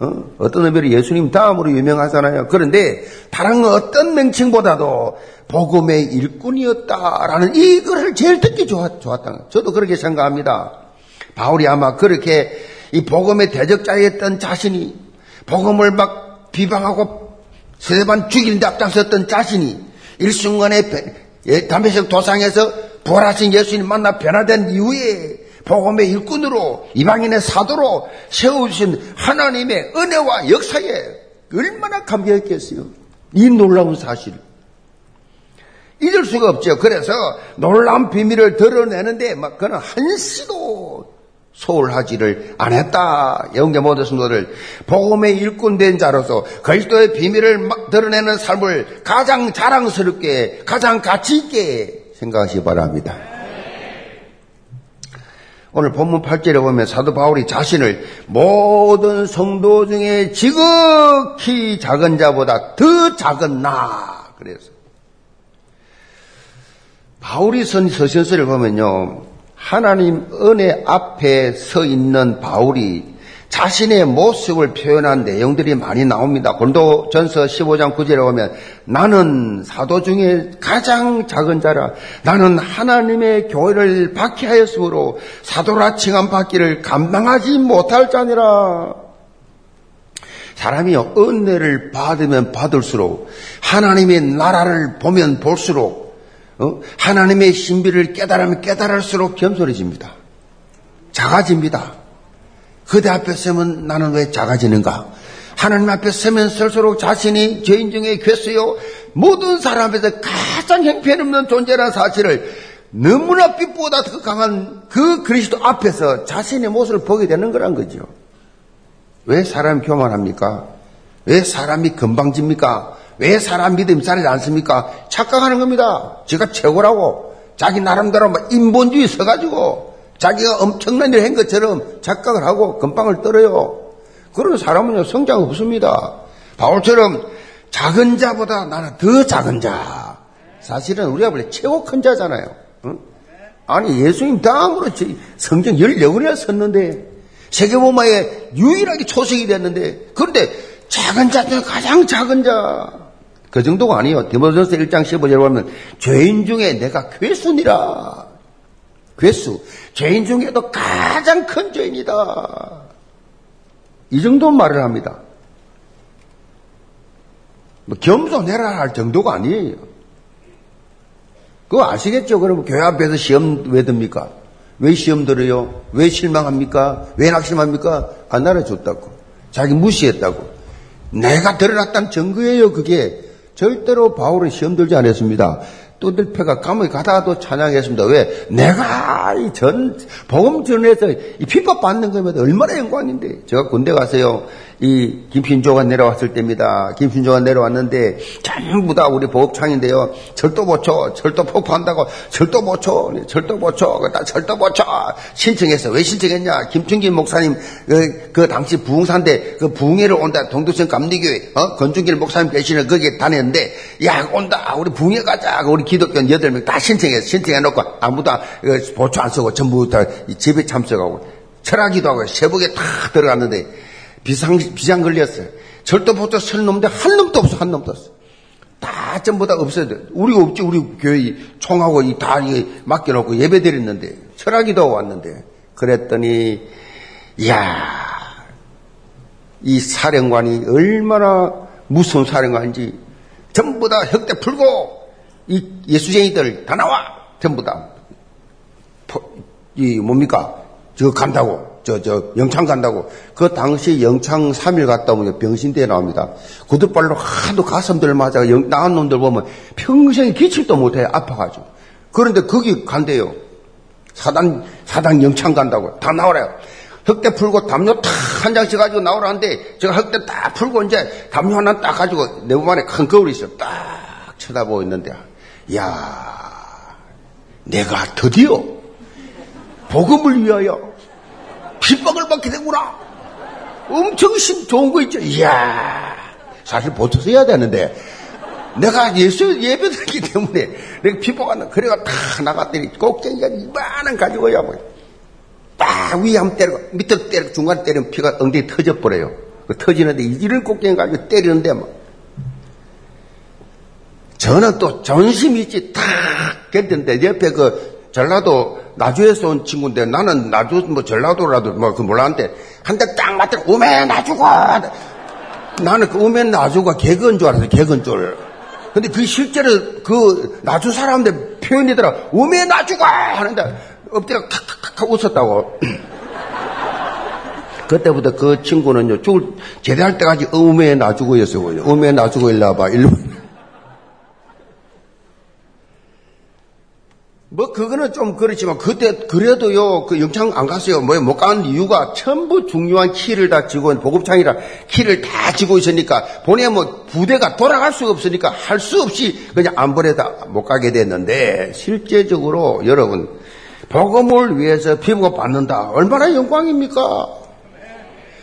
S2: 어? 떤 의미로 예수님 다음으로 유명하잖아요. 그런데 다른 어떤 명칭보다도 복음의 일꾼이었다라는 이거를 제일 듣기 좋았, 좋았다. 저도 그렇게 생각합니다. 바울이 아마 그렇게 이 복음의 대적자였던 자신이 복음을 막 비방하고 세대반 죽이는데 앞장섰던 자신이 일순간에 예, 담배색 도상에서 부활하신 예수님 만나 변화된 이후에 복음의 일꾼으로 이방인의 사도로 세우신 하나님의 은혜와 역사에 얼마나 감격했겠어요. 이 놀라운 사실. 잊을 수가 없죠. 그래서 놀라운 비밀을 드러내는데 막 그는 한시도 소홀하지를 안 했다. 영계 모든 성도들 복음의 일꾼 된 자로서 그리스도의 비밀을 드러내는 삶을 가장 자랑스럽게 가장 가치 있게 생각하시 기 바랍니다. 오늘 본문 8절에 보면 사도 바울이 자신을 모든 성도 중에 지극히 작은 자보다 더 작은 나. 그래서 바울이 선 서신서를 보면요. 하나님 은혜 앞에 서 있는 바울이 자신의 모습을 표현한 내용들이 많이 나옵니다. 고린도 전서 15장 9절에 보면 나는 사도 중에 가장 작은 자라 나는 하나님의 교회를 박해하였으므로 사도라 칭한 받기를 감당하지 못할 자니라. 사람이 은혜를 받으면 받을수록 하나님의 나라를 보면 볼수록 어? 하나님의 신비를 깨달으면 깨달을수록 겸손해집니다. 작아집니다. 그대 앞에 서면 나는 왜 작아지는가? 하나님 앞에 서면 설수록 자신이 죄인 중에 괴수요 모든 사람 앞에서 가장 형편없는 존재라는 사실을 너무나 빛보다 더 강한 그 그리스도 앞에서 자신의 모습을 보게 되는 거란 거죠. 왜 사람이 교만합니까? 왜 사람이 건방집니까? 왜 사람 믿음 자리지 않습니까? 착각하는 겁니다. 제가 최고라고. 자기 나름대로 막 인본주의 서가지고 자기가 엄청난 일을 한 것처럼 착각을 하고 건빵을 떨어요. 그런 사람은요, 성장 없습니다. 바울처럼 작은 자보다 나는 더 작은 자. 사실은 우리가 원래 최고 큰 자잖아요. 응? 아니, 예수님 다음으로 성경 14권이나 썼는데, 세계보마에 유일하게 초석이 됐는데, 그런데 작은 자 중에 가장 작은 자. 그 정도가 아니에요. 디모데전서 1장 15절에 보면, 죄인 중에 내가 괴순이라. 괴수. 죄인 중에도 가장 큰 죄인이다. 이 정도 말을 합니다. 뭐 겸손해라 할 정도가 아니에요. 그거 아시겠죠? 그러면 교회 앞에서 시험 왜 듭니까? 왜 시험 들어요? 왜 실망합니까? 왜 낙심합니까? 안 알아줬다고. 자기 무시했다고. 내가 드러났다는 증거예요, 그게. 절대로 바울은 시험 들지 않았습니다. 또들패가 감옥에 가다가도 찬양했습니다. 왜? 내가 이 전, 복음 전에서 이 핍박 받는 거면 얼마나 영광인데. 제가 군대 가서요, 이 김신조가 내려왔을 때입니다. 김신조가 내려왔는데 전부 다 우리 보급창인데요. 절도 보초, 절도 폭파한다고 절도 보초, 절도 보초, 다 절도 보초 신청했어. 왜 신청했냐? 김충기 목사님 그, 그 당시 부흥사인데 그 부흥회를 온다. 동두천 감리교회 어? 건중길 목사님 계시는 거기에 다녔는데 야 온다. 우리 부흥회 가자. 우리 기독교 여덟 명 다 신청해서 신청해놓고 아무도 그 보초 안 쓰고 전부 다 집에 참석하고 철학기도 하고 새벽에 다 들어갔는데 비상, 비상 걸렸어요. 절도 보도 설 놈인데 한 놈도 없어, 한 놈도 없어. 다 전부 다 없어야 돼. 우리가 없지, 우리 교회 총하고 다 맡겨놓고 예배 드렸는데, 철학기도 왔는데, 그랬더니, 이야, 이 사령관이 얼마나 무서운 사령관인지, 전부 다 혁대 풀고, 이 예수쟁이들 다 나와! 전부 다. 이 뭡니까? 저 간다고. 저, 저, 영창 간다고. 그 당시 영창 3일 갔다 오면 병신대에 나옵니다. 구두발로 하도 가슴들 맞아 나온 놈들 보면 평생 기칠도 못해. 아파가지고. 그런데 거기 간대요. 사단, 사단 영창 간다고. 다 나오래요. 흑대 풀고 담요 탁 한 장씩 가지고 나오라는데 제가 흑대 딱 풀고 이제 담요 하나 딱 가지고 내부만에 큰 거울이 있어. 딱 쳐다보고 있는데, 야 내가 드디어 복음을 위하여 핍박을 받게 되구나. 엄청 심 좋은 거 있죠. 이야, 사실 보초서 해야 되는데, 내가 예수 예배 드리기 때문에, 내가 핍박하는, 그래가 다 나갔더니, 꼭쟁이가 이만한 가지고야, 뭐. 딱 위에 한번 때리고, 밑으로 때리고, 중간에 때리면 피가 엉덩이 터져버려요. 그 터지는데, 이런 꼭쟁이 가지고 때리는데, 뭐. 저는 또 전심이 있지, 탁, 깼는데, 옆에 그, 전라도 나주에서 온 친구인데 나는 나주 뭐 전라도라도 뭐 그 몰랐는데 한 대 딱 맞더니 우메 나주가 나는 그 우메 나주가 개그인 줄 알았어 개그인 줄. 근데 그 실제로 그 나주 사람들 표현이더라 우메 나주가 하는데 엎드려 칵칵칵 웃었다고. [clears throat] 그때부터 그 친구는요 죽을 제대할 때까지 우메 나주고였어요. 우메 나주고 일로 와봐 일로. 뭐 그거는 좀 그렇지만 그때 그래도요 그 영창 안 갔어요. 뭐못 가는 이유가 전부 중요한 키를 다 쥐고 보급창이라 키를 다 쥐고 있으니까 본에 뭐 부대가 돌아갈 수가 없으니까 할 수 없이 그냥 안 보내다 못 가게 됐는데 실제적으로 여러분 복음을 위해서 피부가 받는다 얼마나 영광입니까?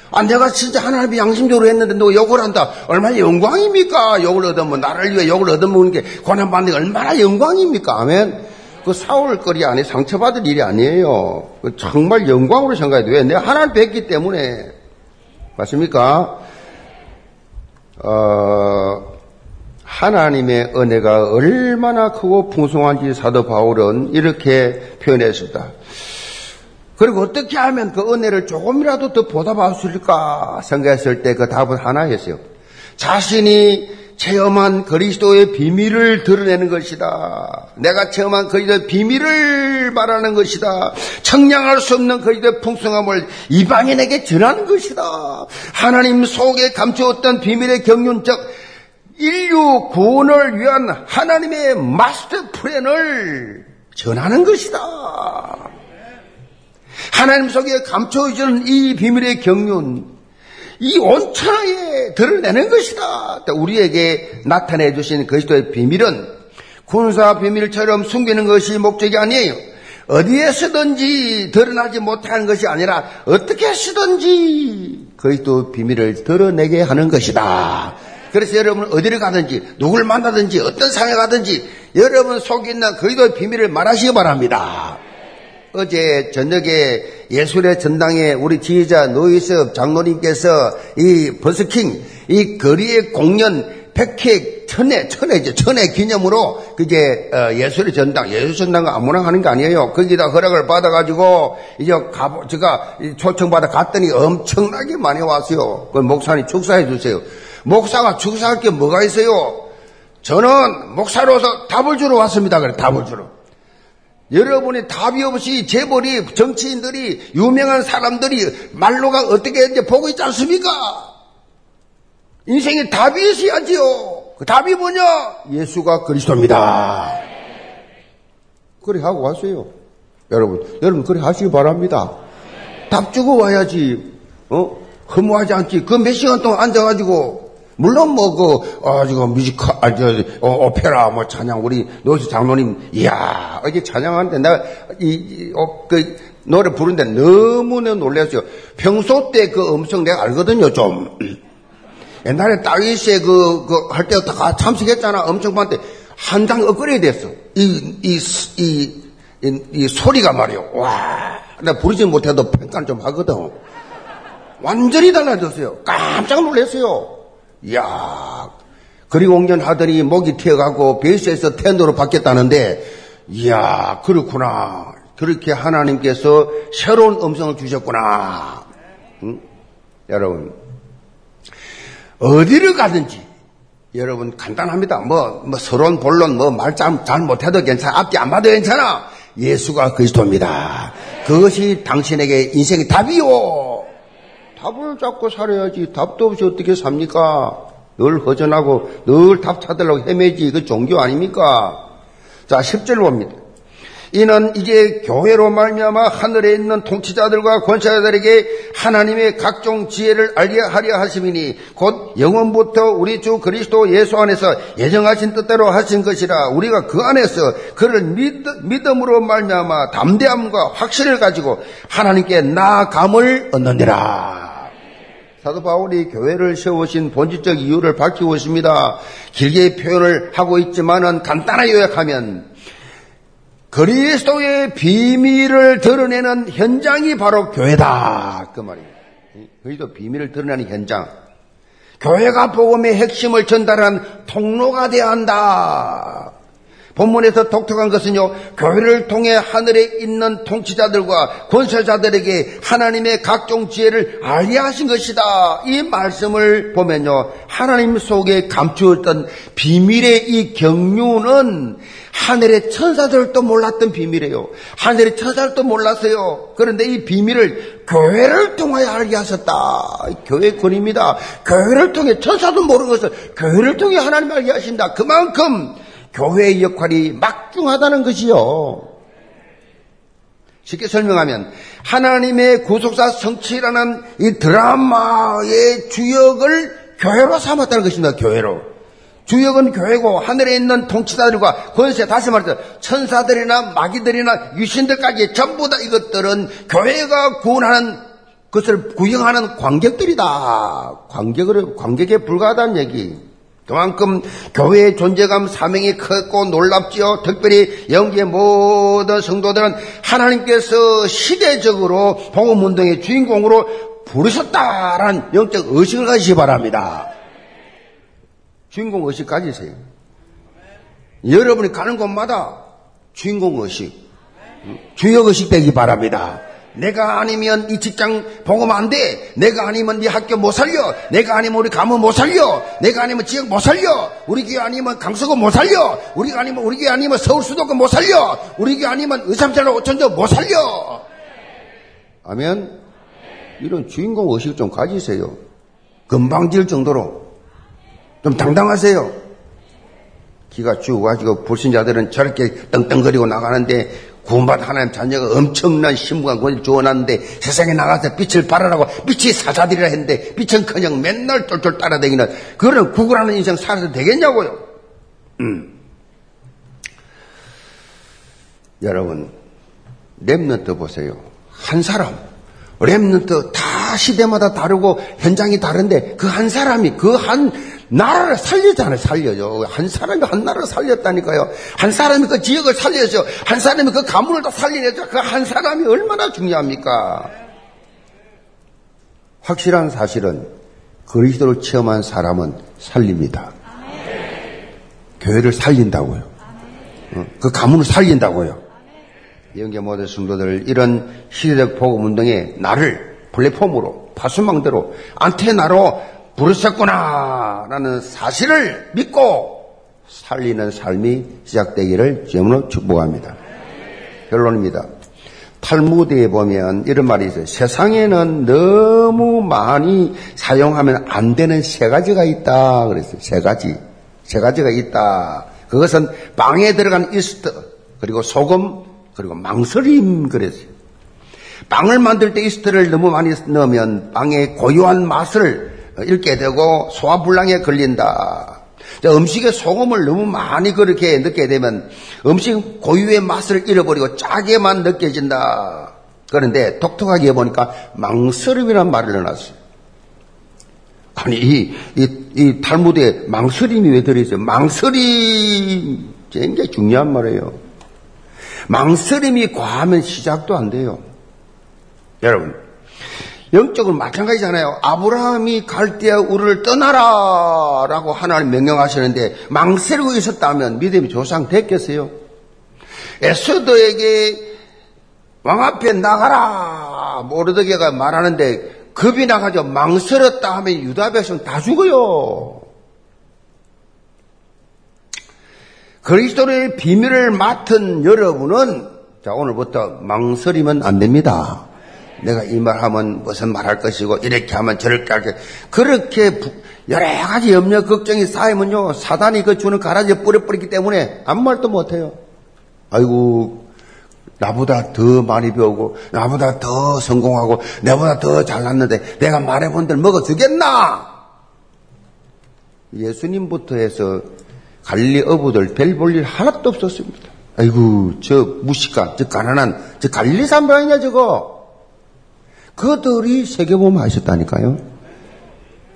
S2: 아, 내가 진짜 하나님이 양심적으로 했는데 너 욕을 한다. 얼마나 영광입니까? 욕을 얻으면, 나를 위해 욕을 얻어먹는 게 고난 받는 게 얼마나 영광입니까? 아멘. 그 싸울 거리 안에 상처받을 일이 아니에요. 그 정말 영광으로 생각해야 돼. 왜? 내가 하나님 뵙기 때문에. 맞습니까? 어, 하나님의 은혜가 얼마나 크고 풍성한지 사도 바울은 이렇게 표현했습니다. 그리고 어떻게 하면 그 은혜를 조금이라도 더 보답할 수 있을까 생각했을 때 그 답은 하나였어요. 자신이 체험한 그리스도의 비밀을 드러내는 것이다. 내가 체험한 그리스도의 비밀을 말하는 것이다. 청량할 수 없는 그리스도의 풍성함을 이방인에게 전하는 것이다. 하나님 속에 감추었던 비밀의 경륜적 인류 구원을 위한 하나님의 마스터 플랜을 전하는 것이다. 하나님 속에 감춰지는 이 비밀의 경륜, 이 온천하에 드러내는 것이다. 우리에게 나타내 주신 그리스도의 비밀은 군사 비밀처럼 숨기는 것이 목적이 아니에요. 어디에 쓰든지 드러나지 못하는 것이 아니라 어떻게 쓰든지 그리스도 비밀을 드러내게 하는 것이다. 그래서 여러분 어디를 가든지 누굴 만나든지 어떤 상에 가든지 여러분 속에 있는 그리스도의 비밀을 말하시기 바랍니다. 어제 저녁에 예술의 전당에 우리 지휘자 노이섭 장로님께서 이 버스킹 이 거리의 공연 백회 천회 천회죠 천회 기념으로 그게 어, 예술의 전당 예술 전당은 아무나 하는 게 아니에요. 거기다 허락을 받아가지고 이제 가 제가 초청 받아 갔더니 엄청나게 많이 왔어요. 그 목사님 축사해 주세요. 목사가 축사할 게 뭐가 있어요? 저는 목사로서 답을 주러 왔습니다. 그래 답을 주러 여러분이 답이 없이 재벌이 정치인들이 유명한 사람들이 말로가 어떻게 했는지 보고 있지 않습니까? 인생에 답이 있어야지요. 그 답이 뭐냐? 예수가 그리스도입니다. 그래 하고 왔어요. 여러분, 여러분 그래 하시기 바랍니다. 답 주고 와야지. 어? 허무하지 않지. 그 몇 시간 동안 앉아가지고 물론 뭐그 어, 지금 뮤지컬, 아, 저, 어, 오페라, 뭐 찬양 우리 노수 장로님, 이야 어제 찬양하는데 내가 이, 이 어, 그 노래 부르는데 너무나 놀랐어요. 평소 때 그 음성 내가 알거든요, 좀. [clears throat] 옛날에 다윗의 그, 그, 할 때 다 참석했잖아. 엄청 많은데, 한장 엇거려야 됐어. 이, 이, 이, 이, 이 소리가 말이요. 와. 내가 부르지 못해도 평가를 좀 하거든. 완전히 달라졌어요. 깜짝 놀랐어요. 이야, 그리고 공연하더니 목이 튀어가고 베이스에서 텐더로 바뀌었다는데, 이야, 그렇구나. 그렇게 하나님께서 새로운 음성을 주셨구나. 응? 여러분, 어디를 가든지, 여러분 간단합니다. 뭐, 뭐 서론, 본론, 뭐 말 잘, 잘 못해도 괜찮아. 앞뒤 안 봐도 괜찮아. 예수가 그리스도입니다. 그것이 당신에게 인생의 답이요. 답을 잡고 살아야지. 답도 없이 어떻게 삽니까? 늘 허전하고 늘 답 찾으려고 헤매지. 그 종교 아닙니까? 자, 10절 봅니다. 이는 이제 교회로 말미암아 하늘에 있는 통치자들과 권세자들에게 하나님의 각종 지혜를 알게 하려 하심이니 곧 영원부터 우리 주 그리스도 예수 안에서 예정하신 뜻대로 하신 것이라 우리가 그 안에서 그를 믿, 믿음으로 말미암아 담대함과 확신을 가지고 하나님께 나아감을 얻느니라. 사도 바울이 교회를 세우신 본질적 이유를 밝히고 있습니다. 길게 표현을 하고 있지만은 간단하게 요약하면 그리스도의 비밀을 드러내는 현장이 바로 교회다. 그 말이에요. 그리스도 비밀을 드러내는 현장. 교회가 복음의 핵심을 전달한 통로가 되어야 한다. 본문에서 독특한 것은요, 교회를 통해 하늘에 있는 통치자들과 권세자들에게 하나님의 각종 지혜를 알게 하신 것이다. 이 말씀을 보면요, 하나님 속에 감추었던 비밀의 이 경륜은 하늘의 천사들도 몰랐던 비밀이에요. 하늘의 천사들도 몰랐어요. 그런데 이 비밀을 교회를 통하여 알게 하셨다. 교회 권입니다. 교회를 통해 천사도 모르는 것을 교회를 통해 하나님 알게 하신다. 그만큼 교회의 역할이 막중하다는 것이요. 쉽게 설명하면 하나님의 구속사 성취라는 이 드라마의 주역을 교회로 삼았다는 것입니다. 교회로. 주역은 교회고 하늘에 있는 통치자들과 권세 다시 말해서 천사들이나 마귀들이나 유신들까지 전부 다 이것들은 교회가 구원하는 것을 구경하는 관객들이다. 관객으로 관객에 불과하다는 얘기. 그만큼 교회의 존재감 사명이 크고 놀랍지요. 특별히 영계 모든 성도들은 하나님께서 시대적으로 복음운동의 주인공으로 부르셨다라는 영적 의식을 가지시 바랍니다. 주인공 의식 가지세요. 여러분이 가는 곳마다 주인공 의식, 주역 의식 되기 바랍니다. 내가 아니면 이 직장 복음 안 돼. 내가 아니면 이 학교 못 살려. 내가 아니면 우리 가문 못 살려. 내가 아니면 지역 못 살려. 우리 교회 아니면 강서구 못 살려. 우리가 아니면 우리 교회 아니면 서울 수도권 못 살려. 우리 교회 아니면 의삼천로 오천조 못 살려. 아멘. 이런 주인공 의식 좀 가지세요. 금방 질 정도로 좀 당당하세요. 기가 쭉 와가지고 불신자들은 저렇게 떵떵거리고 나가는데 구원받 하나님 자녀가 엄청난 신부가 권을 주어놨는데 세상에 나가서 빛을 발하라고 빛이 사자들이라 했는데 빛은 그냥 맨날 쫄쫄 따라다니는 그런 구걸하는 인생 살아도 되겠냐고요. 음. 여러분 remnant 보세요. 한 사람 remnant 다 시대마다 다르고 현장이 다른데 그 한 사람이 그 한 나라를 살렸잖아요, 살려요. 한 사람이 한 나라를 살렸다니까요. 한 사람이 그 지역을 살려서, 한 사람이 그 가문을 다 살려내죠. 그한 사람이 얼마나 중요합니까? 확실한 사실은 그리스도를 체험한 사람은 살립니다. 교회를 살린다고요. 어, 그 가문을 살린다고요. 영계 모든 성도들 이런 시대적 복음 운동에 나를 플랫폼으로 파수망대로 안테나로 부르셨구나 라는 사실을 믿고 살리는 삶이 시작되기를 주님으로 축복합니다. 결론입니다. 탈무드에 보면 이런 말이 있어요. 세상에는 너무 많이 사용하면 안 되는 세 가지가 있다. 그랬어요. 세 가지. 세 가지가 있다. 그것은 빵에 들어간 이스트, 그리고 소금, 그리고 망설임 그랬어요. 빵을 만들 때 이스트를 너무 많이 넣으면 빵의 고유한 맛을 잃게 되고 소화불량에 걸린다. 음식에 소금을 너무 많이 그렇게 넣게 되면 음식 고유의 맛을 잃어버리고 짜게만 느껴진다. 그런데 독특하게 보니까 망설임이란 말을 넣어놨어요. 아니, 이, 이, 이 탈무드에 망설임이 왜 들어있어요? 망설임, 굉장히 중요한 말이에요. 망설임이 과하면 시작도 안 돼요. 여러분, 영적으로 마찬가지잖아요. 아브라함이 갈대아 우르를 떠나라 라고 하나님 명령하시는데 망설이고 있었다면 믿음이 조상됐겠어요? 에스더에게 왕 앞에 나가라 모르드게가 말하는데 겁이 나가지고 망설였다 하면 유다 백성 다 죽어요. 그리스도의 비밀을 맡은 여러분은 자 오늘부터 망설이면 안 됩니다. 내가 이 말하면 무슨 말할 것이고 이렇게 하면 저렇게 할게 그렇게 여러 가지 염려 걱정이 쌓이면요 사단이 그 주는 가라지에 뿌려뿌리기 때문에 아무 말도 못해요. 아이고 나보다 더 많이 배우고 나보다 더 성공하고 내보다 더 잘났는데 내가 말해본들 먹어주겠나? 예수님부터 해서 갈리 어부들 별 볼 일 하나도 없었습니다. 아이고 저 무식한 저 가난한 저 갈릴리 산방이냐 저거 그들이 세계보험 하셨다니까요.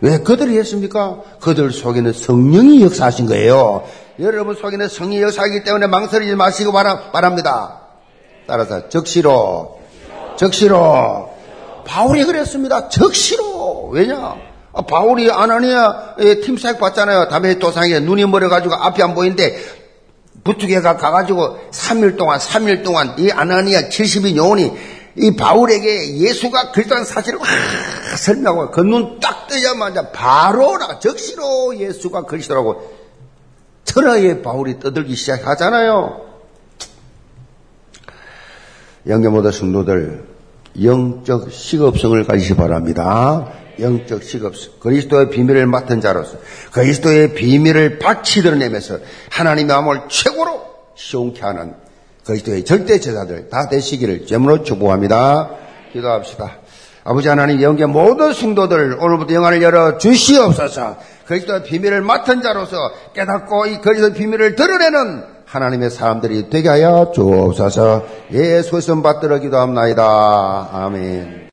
S2: 왜 그들이 했습니까? 그들 속에는 성령이 역사하신 거예요. 여러분 속에는 성령이 역사하기 때문에 망설이지 마시고 바랍니다. 따라서 적시로, 적시로. 바울이 그랬습니다. 적시로. 왜냐? 아, 바울이 아나니아의 팀사역 봤잖아요. 담에 도상에 눈이 멀어가지고 앞이 안 보이는데 부투게가 가가지고 3일 동안, 3일 동안 이 아나니아 70인 영혼이 이 바울에게 예수가 그리스도라는 사실을 확 설명하고 그 눈 딱 뜨자마자 바로 나 적시로 예수가 그리스도라고 천하의 바울이 떠들기 시작하잖아요. 영계모든 성도들 영적 식업성을 가지시 바랍니다. 영적 식업성. 그리스도의 비밀을 맡은 자로서 그리스도의 비밀을 바치 드러내면서 하나님의 마음을 최고로 시원케 하는 그리스도의 절대 제자들 다 되시기를 제물로 축복합니다. 기도합시다. 아버지 하나님 영계 모든 성도들 오늘부터 영안을 열어 주시옵소서. 그리스도의 비밀을 맡은 자로서 깨닫고 이 그리스도의 비밀을 드러내는 하나님의 사람들이 되게 하여 주옵소서. 예수의 선 받들어 기도합나이다. 아멘.